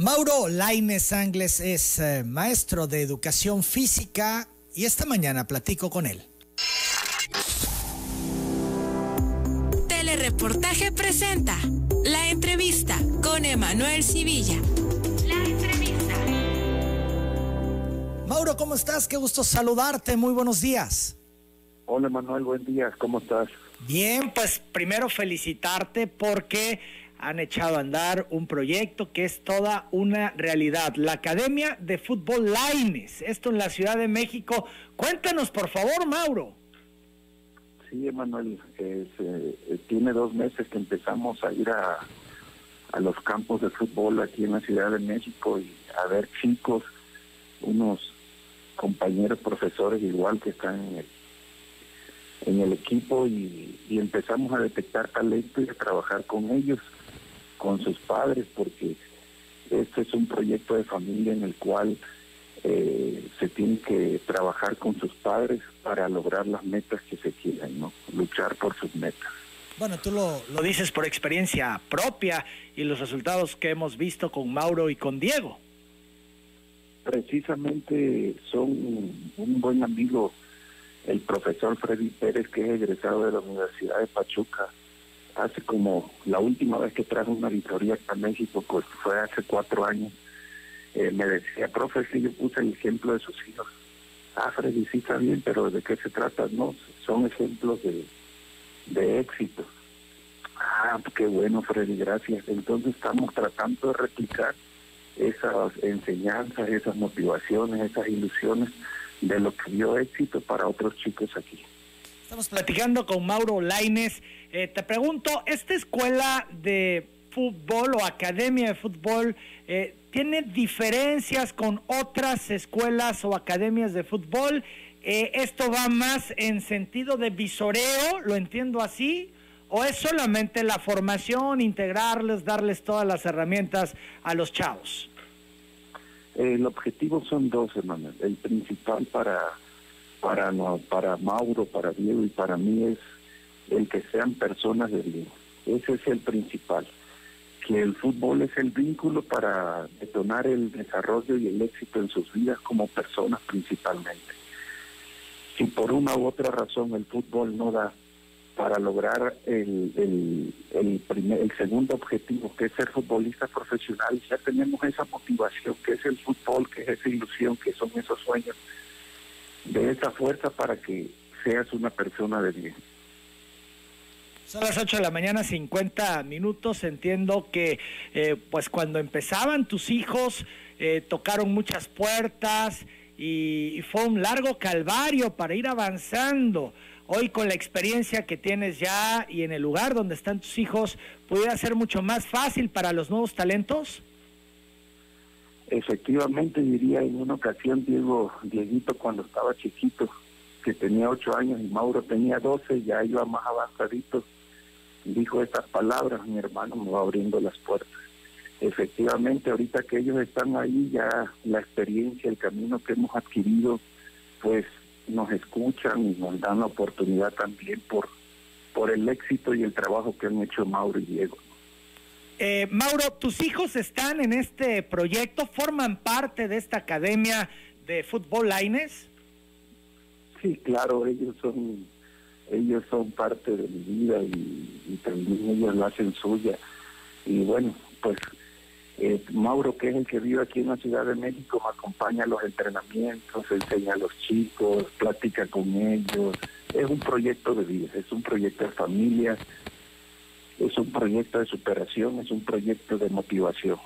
Mauro Laines Angles es eh, maestro de educación física y esta mañana platico con él. Telereportaje presenta la entrevista con Emanuel Civilla. La entrevista. Mauro, ¿cómo estás? Qué gusto saludarte. Muy buenos días. Hola Emanuel, buen día. ¿Cómo estás? Bien, pues primero felicitarte porque han echado a andar un proyecto que es toda una realidad. La Academia de Fútbol Laines, esto en la Ciudad de México. Cuéntanos, por favor, Mauro. Sí, Emanuel, eh, tiene dos meses que empezamos a ir a, a los campos de fútbol aquí en la Ciudad de México y a ver chicos, unos compañeros profesores igual que están en el, en el equipo y, y empezamos a detectar talento y a trabajar con ellos con sus padres, porque este es un proyecto de familia en el cual eh, se tiene que trabajar con sus padres para lograr las metas que se quieran, ¿no? Luchar por sus metas. Bueno, tú lo, lo dices por experiencia propia y los resultados que hemos visto con Mauro y con Diego. Precisamente son un buen amigo el profesor Freddy Pérez, que es egresado de la Universidad de Pachuca, hace como la última vez que trajo una auditoría a México, pues fue hace cuatro años, eh, me decía, profe, si yo puse el ejemplo de sus hijos. Ah, Freddy, sí está bien, pero ¿de qué se trata? No, son ejemplos de, de éxito. Ah, qué bueno, Freddy, gracias. Entonces estamos tratando de replicar esas enseñanzas, esas motivaciones, esas ilusiones de lo que dio éxito para otros chicos aquí. Estamos platicando con Mauro Laines. Eh, te pregunto, ¿esta escuela de fútbol o academia de fútbol eh, tiene diferencias con otras escuelas o academias de fútbol? Eh, ¿Esto va más en sentido de visoreo, lo entiendo así? ¿O es solamente la formación, integrarles, darles todas las herramientas a los chavos? El objetivo son dos, hermanos. El principal para para, no, para Mauro, para Diego y para mí es el que sean personas de bien. Ese es el principal. Que el fútbol es el vínculo para detonar el desarrollo y el éxito en sus vidas como personas principalmente. Si por una u otra razón el fútbol no da para lograr el, el, el, primer, el segundo objetivo, que es ser futbolista profesional, ya tenemos esa motivación, que es el fútbol, que es esa ilusión, que son esos sueños de esa fuerza para que seas una persona de bien. Son las 8 de la mañana, 50 minutos. Entiendo que eh, pues cuando empezaban tus hijos eh, tocaron muchas puertas y, y, fue un largo calvario para ir avanzando. Hoy con la experiencia que tienes ya y en el lugar donde están tus hijos, ¿pudiera ser mucho más fácil para los nuevos talentos? Efectivamente, diría en una ocasión Diego, Dieguito cuando estaba chiquito, que tenía ocho años y Mauro tenía doce, ya iba más avanzadito, dijo estas palabras, mi hermano me va abriendo las puertas. Efectivamente, ahorita que ellos están ahí, ya la experiencia, el camino que hemos adquirido, pues nos escuchan y nos dan la oportunidad también por, por el éxito y el trabajo que han hecho Mauro y Diego. Eh, Mauro, ¿tus hijos están en este proyecto? ¿Forman parte de esta academia de fútbol Laines? Sí, claro, ellos son ellos son parte de mi vida y, también ellos la hacen suya. Y bueno, pues eh, Mauro, que es el que vive aquí en la Ciudad de México, me acompaña a los entrenamientos, enseña a los chicos, platica con ellos. Es un proyecto de vida, es un proyecto de familia es un proyecto de superación, es un proyecto de motivación.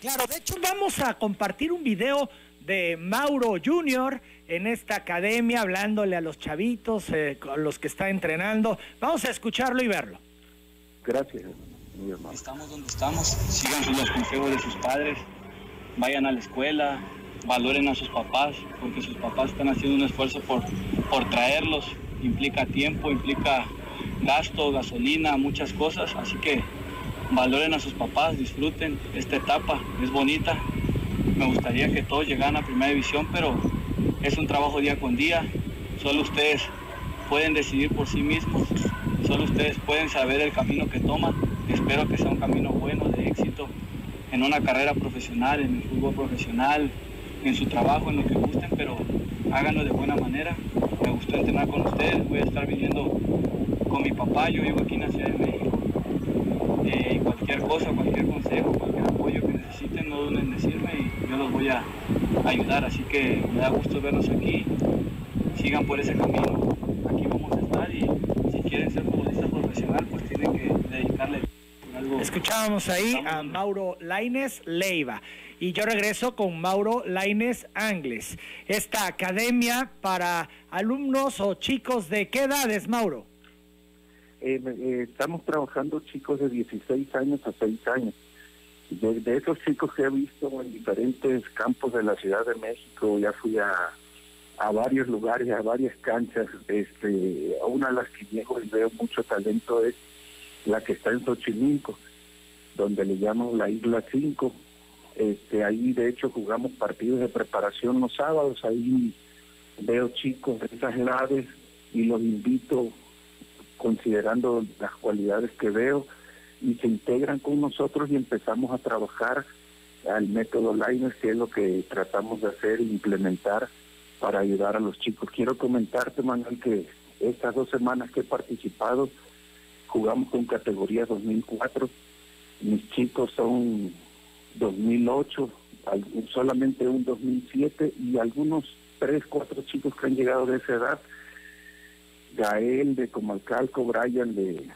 Claro, de hecho vamos a compartir un video de Mauro Junior en esta academia hablándole a los chavitos, eh, a los que está entrenando. Vamos a escucharlo y verlo. Gracias. Estamos donde estamos, sigan los consejos de sus padres, vayan a la escuela, valoren a sus papás, porque sus papás están haciendo un esfuerzo por, por traerlos, implica tiempo, implica gasto, gasolina, muchas cosas. Así que valoren a sus papás, disfruten esta etapa, es bonita. Me gustaría que todos llegaran a primera división, pero es un trabajo día con día. Solo ustedes pueden decidir por sí mismos, solo ustedes pueden saber el camino que toman. Espero que sea un camino bueno, de éxito, en una carrera profesional, en el fútbol profesional, en su trabajo, en lo que gusten, pero háganlo de buena manera. Me gustó entrenar con ustedes, voy a estar viniendo con mi papá, yo vivo aquí en la Ciudad de México. Eh, cualquier cosa, cualquier consejo, cualquier apoyo que necesiten, no duden en decirme y yo los voy a ayudar. Así que me da gusto verlos aquí. Sigan por ese camino. Aquí vamos a estar y si quieren ser futbolistas profesional, pues tienen que dedicarle algo. Escuchábamos ahí a Mauro Laines Leiva. Y yo regreso con Mauro Laines Angles. Esta academia para alumnos o chicos de qué edades, Mauro? Eh, eh, estamos trabajando chicos de 16 años a 6 años. De, esos chicos que he visto en diferentes campos de la Ciudad de México, ya fui a, varios lugares, a varias canchas. Este, una de las que llego y veo mucho talento es la que está en Xochimilco, donde le llaman la Isla 5. Este, ahí de hecho jugamos partidos de preparación los sábados, ahí veo chicos de esas edades y los invito considerando las cualidades que veo y se integran con nosotros y empezamos a trabajar al método Liners, que es lo que tratamos de hacer e implementar para ayudar a los chicos. Quiero comentarte, Manuel, que estas dos semanas que he participado, jugamos con categoría 2004. Mis chicos son 2008, solamente un 2007 y algunos tres, cuatro chicos que han llegado de esa edad Gael de Comalcalco, Brian de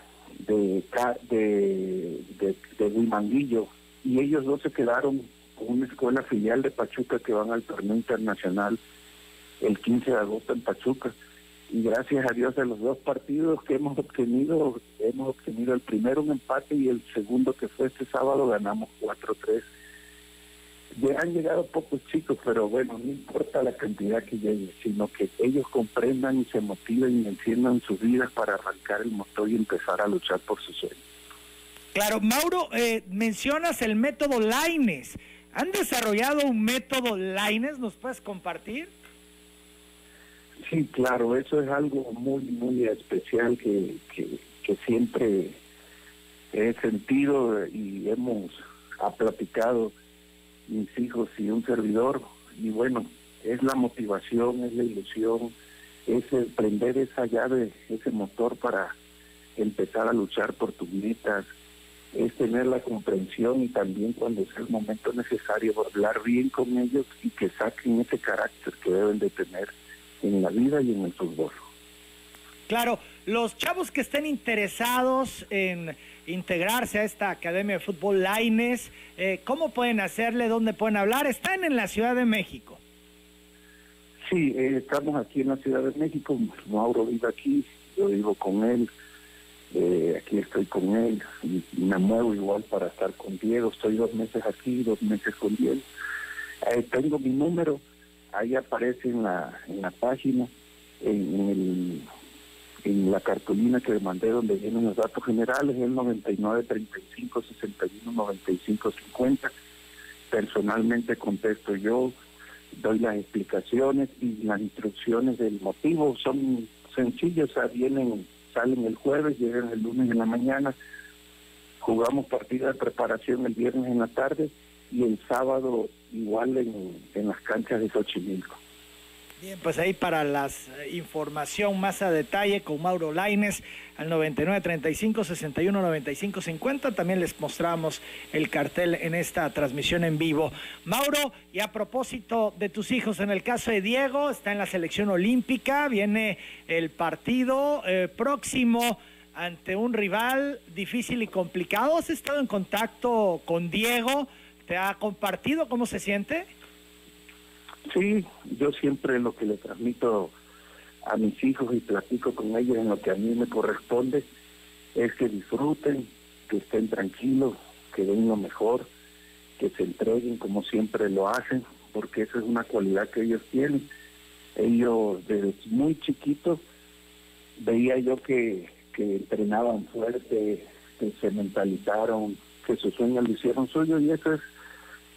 de, de, de, de y ellos dos se quedaron con una escuela filial de Pachuca que van al torneo internacional el 15 de agosto en Pachuca. Y gracias a Dios de los dos partidos que hemos obtenido, hemos obtenido el primero un empate y el segundo que fue este sábado ganamos 4-3 ya han llegado pocos chicos, pero bueno, no importa la cantidad que llegue, sino que ellos comprendan y se motiven y enciendan sus vidas para arrancar el motor y empezar a luchar por sus sueños. Claro, Mauro, eh, mencionas el método Laines. ¿Han desarrollado un método Laines? ¿Nos puedes compartir? Sí, claro, eso es algo muy, muy especial que, que, que siempre he sentido y hemos ha platicado mis hijos y un servidor. Y bueno, es la motivación, es la ilusión, es prender esa llave, ese motor para empezar a luchar por tus metas, es tener la comprensión y también cuando sea el momento necesario hablar bien con ellos y que saquen ese carácter que deben de tener en la vida y en el fútbol. Claro, los chavos que estén interesados en integrarse a esta Academia de Fútbol Laines, eh, ¿cómo pueden hacerle? ¿Dónde pueden hablar? Están en la Ciudad de México. Sí, eh, estamos aquí en la Ciudad de México. Mauro vive aquí, yo vivo con él. Eh, aquí estoy con él y, me muevo igual para estar con Diego. Estoy dos meses aquí, dos meses con Diego. tengo mi número, ahí aparece en la, en la página, en el en la cartulina que mandé donde vienen los datos generales, es el 99 35 61 95 50. Personalmente contesto yo, doy las explicaciones y las instrucciones del motivo son sencillos, o sea, vienen, salen el jueves, llegan el lunes en la mañana, jugamos partida de preparación el viernes en la tarde y el sábado igual en, en las canchas de Xochimilco. Bien, pues ahí para la eh, información más a detalle con Mauro Laines al 99 35 61 95 50. También les mostramos el cartel en esta transmisión en vivo. Mauro, y a propósito de tus hijos, en el caso de Diego, está en la selección olímpica, viene el partido eh, próximo ante un rival difícil y complicado. ¿Has estado en contacto con Diego? ¿Te ha compartido cómo se siente? Sí, yo siempre lo que le transmito a mis hijos y platico con ellos en lo que a mí me corresponde es que disfruten, que estén tranquilos, que den lo mejor, que se entreguen como siempre lo hacen, porque esa es una cualidad que ellos tienen. Ellos desde muy chiquitos veía yo que, que entrenaban fuerte, que se mentalizaron, que sus sueños lo hicieron suyo y eso es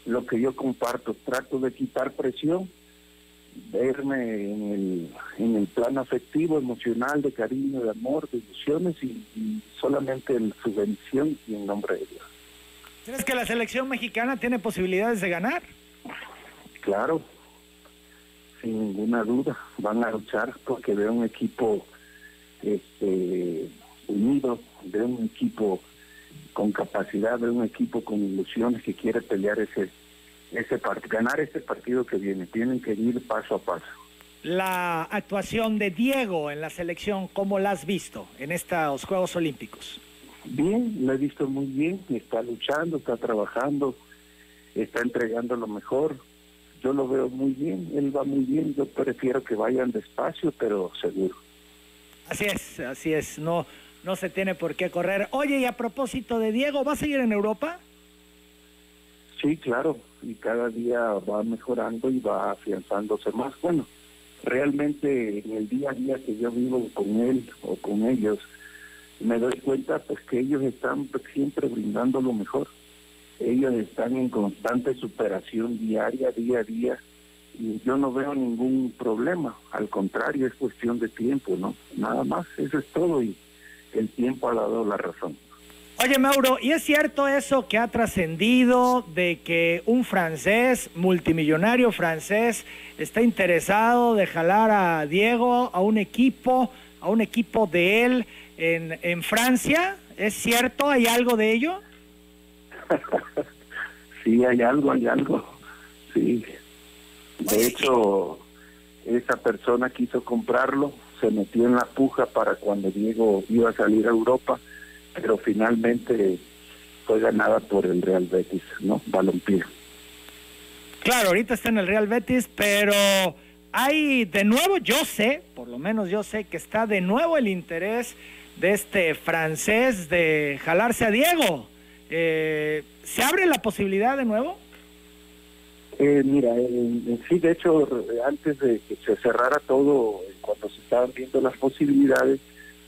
lo que yo comparto, trato de quitar presión, verme en el, en el plano afectivo, emocional, de cariño, de amor, de ilusiones y, solamente en su bendición y en nombre de Dios. ¿Crees que la selección mexicana tiene posibilidades de ganar? Claro, sin ninguna duda, van a luchar porque veo un equipo este, unido, de un equipo con capacidad, de un equipo con ilusiones que quiere pelear ese, ese ganar ese partido que viene. Tienen que ir paso a paso. La actuación de Diego en la selección, ¿cómo la has visto en estos Juegos Olímpicos? Bien, la he visto muy bien, está luchando, está trabajando, está entregando lo mejor. Yo lo veo muy bien, él va muy bien, yo prefiero que vayan despacio, pero seguro. Así es, así es, no, no se tiene por qué correr. Oye, y a propósito de Diego, ¿va a seguir en Europa? Sí, claro, y cada día va mejorando y va afianzándose más. Bueno, realmente en el día a día que yo vivo con él o con ellos, me doy cuenta pues que ellos están siempre brindando lo mejor. Ellos están en constante superación diaria, día a día, y yo no veo ningún problema. Al contrario, es cuestión de tiempo, ¿no? Nada más, eso es todo y el tiempo ha dado la razón. Oye, Mauro, ¿y es cierto eso que ha trascendido de que un francés, multimillonario francés, está interesado de jalar a Diego a un equipo, a un equipo de él en, en Francia? ¿Es cierto? ¿Hay algo de ello? sí, hay algo, hay algo. Sí. De hecho, esa persona quiso comprarlo, se metió en la puja para cuando Diego iba a salir a Europa, pero finalmente fue ganada por el Real Betis, ¿no? Balompié. Claro, ahorita está en el Real Betis, pero hay de nuevo, yo sé, por lo menos yo sé que está de nuevo el interés de este francés de jalarse a Diego. Eh, ¿Se abre la posibilidad de nuevo? Eh, mira, sí, de hecho, antes de que se cerrara todo, cuando se estaban viendo las posibilidades,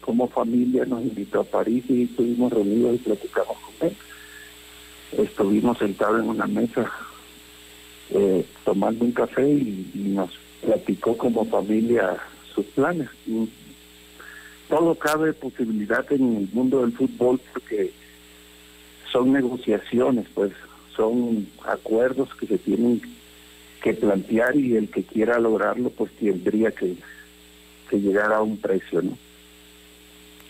como familia nos invitó a París y estuvimos reunidos y platicamos con él. Estuvimos sentados en una mesa eh, tomando un café y, nos platicó como familia sus planes. todo cabe posibilidad en el mundo del fútbol porque son negociaciones, pues son acuerdos que se tienen que plantear y el que quiera lograrlo pues tendría que, que llegar a un precio, ¿no?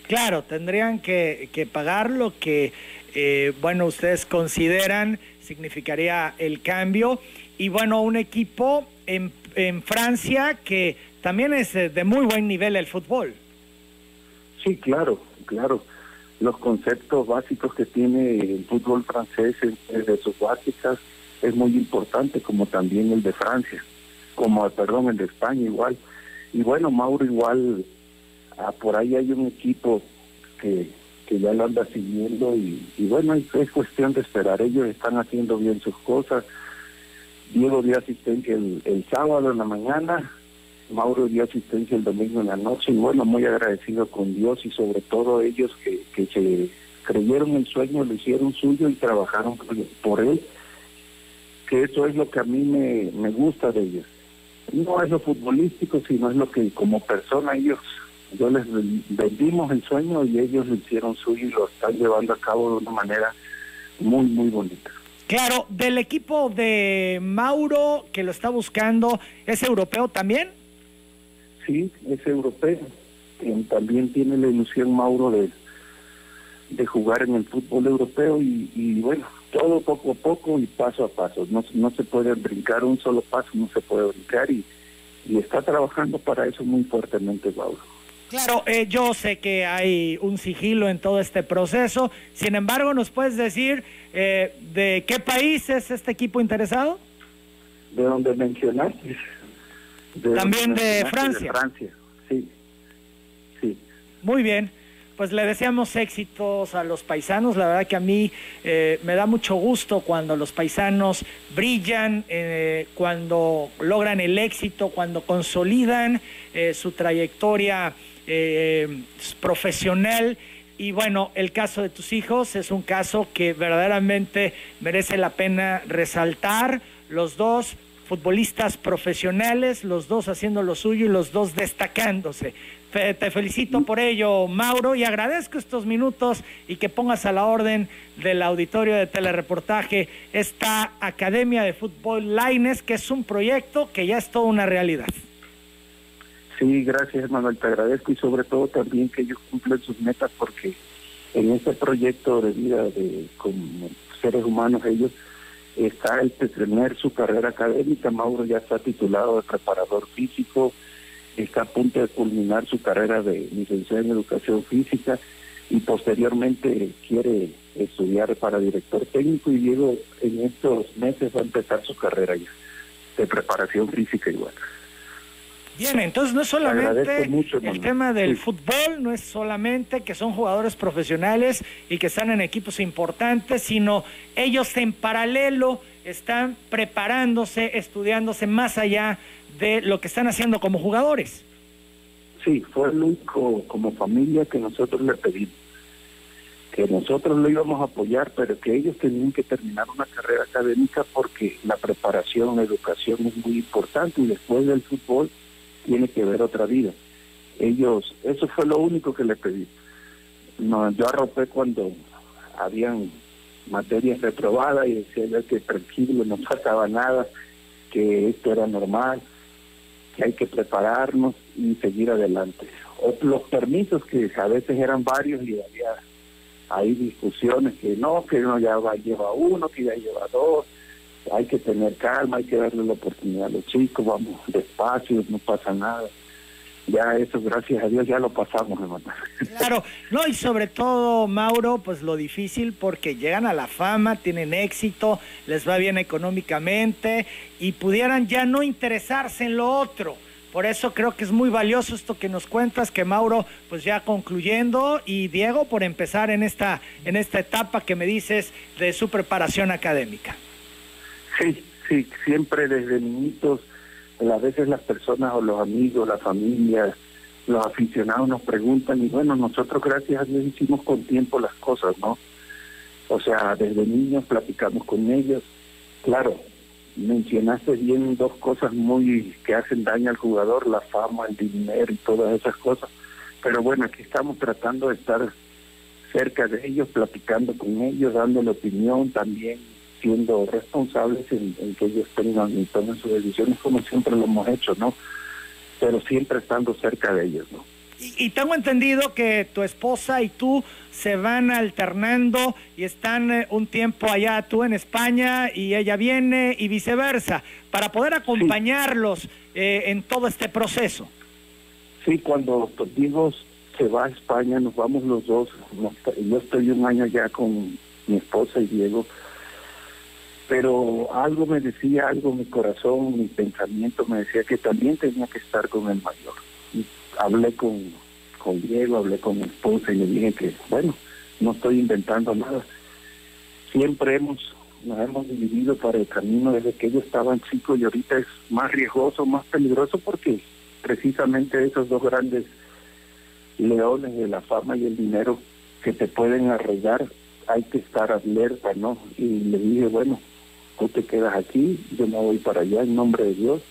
Claro, tendrían que, que pagar lo que, eh, bueno, ustedes consideran significaría el cambio. Y bueno, un equipo en, en Francia que también es de muy buen nivel el fútbol. Sí, claro, claro los conceptos básicos que tiene el fútbol francés de sus básicas es muy importante, como también el de Francia, como, perdón, el de España igual. Y bueno, Mauro igual, ah, por ahí hay un equipo que, que ya lo anda siguiendo y, bueno, es, es, cuestión de esperar. Ellos están haciendo bien sus cosas. Diego dio asistencia el, el sábado en la mañana, Mauro dio asistencia el domingo en la noche y bueno, muy agradecido con Dios y sobre todo ellos que, que se creyeron el sueño, lo hicieron suyo y trabajaron por él, que eso es lo que a mí me, me gusta de ellos. No es lo futbolístico, sino es lo que como persona ellos, yo les vendimos el sueño y ellos lo hicieron suyo y lo están llevando a cabo de una manera muy, muy bonita. Claro, del equipo de Mauro que lo está buscando, ¿es europeo también? Sí, es europeo. También tiene la ilusión Mauro de, de jugar en el fútbol europeo y, bueno, todo poco a poco y paso a paso. No, no se puede brincar un solo paso, no se puede brincar y, y está trabajando para eso muy fuertemente Mauro. Claro, eh, yo sé que hay un sigilo en todo este proceso. Sin embargo, ¿nos puedes decir eh, de qué país es este equipo interesado? De donde mencionaste. También de Francia. Francia, sí. Sí. Muy bien. Pues le deseamos éxitos a los paisanos. La verdad que a mí eh, me da mucho gusto cuando los paisanos brillan, eh, cuando logran el éxito, cuando consolidan eh, su trayectoria profesional. Y bueno, el caso de tus hijos es un caso que verdaderamente merece la pena resaltar. Los dos futbolistas profesionales, los dos haciendo lo suyo y los dos destacándose. Te felicito por ello, Mauro, y agradezco estos minutos y que pongas a la orden del auditorio de telereportaje esta Academia de Fútbol Laines, que es un proyecto que ya es toda una realidad. Sí, gracias, Manuel, te agradezco y sobre todo también que ellos cumplen sus metas porque en este proyecto de vida de como seres humanos ellos está el tener su carrera académica. Mauro ya está titulado de preparador físico, está a punto de culminar su carrera de licenciado en educación física y posteriormente quiere estudiar para director técnico y Diego en estos meses va a empezar su carrera ya de preparación física igual. Bien, entonces no es solamente el tema del fútbol, no es solamente que son jugadores profesionales y que están en equipos importantes, sino ellos en paralelo están preparándose, estudiándose más allá de lo que están haciendo como jugadores. Sí, fue el único como familia que nosotros le pedimos, que nosotros lo íbamos a apoyar, pero que ellos tenían que terminar una carrera académica porque la preparación, la educación es muy importante y después del fútbol tiene que ver otra vida. Ellos, eso fue lo único que le pedí. No, yo arropé cuando habían materias reprobadas y decía que tranquilo, no pasaba nada, que esto era normal, que hay que prepararnos y seguir adelante. O los permisos que a veces eran varios y había hay discusiones que no, que uno ya va, lleva uno, que ya lleva dos, hay que tener calma, hay que darle la oportunidad a los chicos, vamos despacio, no pasa nada. Ya eso, gracias a Dios, ya lo pasamos, hermano. Claro, no, y sobre todo, Mauro, pues lo difícil porque llegan a la fama, tienen éxito, les va bien económicamente y pudieran ya no interesarse en lo otro. Por eso creo que es muy valioso esto que nos cuentas, que Mauro, pues ya concluyendo, y Diego, por empezar en esta, en esta etapa que me dices de su preparación académica. Sí, sí, siempre desde niñitos, a veces las personas o los amigos, la familia, los aficionados nos preguntan y bueno, nosotros gracias a Dios hicimos con tiempo las cosas, ¿no? O sea, desde niños platicamos con ellos. Claro, mencionaste bien dos cosas muy que hacen daño al jugador, la fama, el dinero y todas esas cosas. Pero bueno, aquí estamos tratando de estar cerca de ellos, platicando con ellos, dándole opinión también siendo responsables en, que ellos tengan y tomen sus decisiones como siempre lo hemos hecho, ¿no? Pero siempre estando cerca de ellos, ¿no? Y, tengo entendido que tu esposa y tú se van alternando y están eh, un tiempo allá tú en España y ella viene y viceversa, para poder acompañarlos eh, en todo este proceso. Sí, cuando digo se va a España, nos vamos los dos. Yo estoy un año ya con mi esposa y Diego pero algo me decía, algo mi corazón, mi pensamiento me decía que también tenía que estar con el mayor. Y hablé con, con Diego, hablé con mi esposa y le dije que, bueno, no estoy inventando nada. Siempre hemos nos hemos dividido para el camino desde que ellos estaban chicos y ahorita es más riesgoso, más peligroso porque precisamente esos dos grandes leones de la fama y el dinero que te pueden arreglar, hay que estar alerta, ¿no? Y le dije, bueno, tú te quedas aquí, yo me voy para allá en nombre de Dios.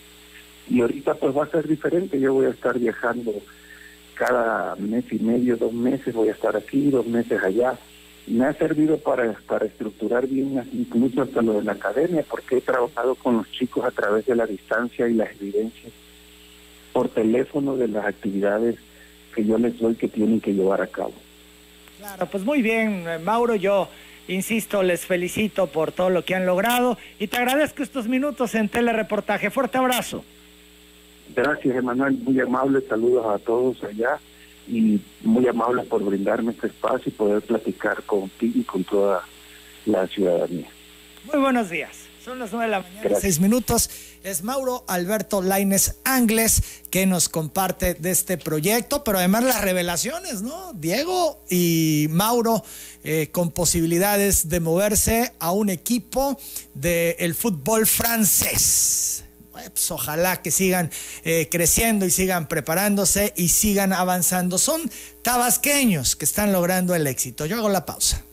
Y ahorita pues va a ser diferente, yo voy a estar viajando cada mes y medio, dos meses, voy a estar aquí, dos meses allá. Me ha servido para, para estructurar bien, incluso hasta lo de la academia, porque he trabajado con los chicos a través de la distancia y las evidencias por teléfono de las actividades que yo les doy que tienen que llevar a cabo. Claro, pues muy bien, Mauro, yo Insisto, les felicito por todo lo que han logrado y te agradezco estos minutos en telereportaje. Fuerte abrazo. Gracias, Emanuel. Muy amable. Saludos a todos allá y muy amable por brindarme este espacio y poder platicar contigo y con toda la ciudadanía. Muy buenos días. Son las nueve de la mañana, seis minutos. Es Mauro Alberto Laines Angles que nos comparte de este proyecto, pero además las revelaciones, ¿no? Diego y Mauro eh, con posibilidades de moverse a un equipo del fútbol francés. Pues ojalá que sigan eh, creciendo y sigan preparándose y sigan avanzando. Son tabasqueños que están logrando el éxito. Yo hago la pausa.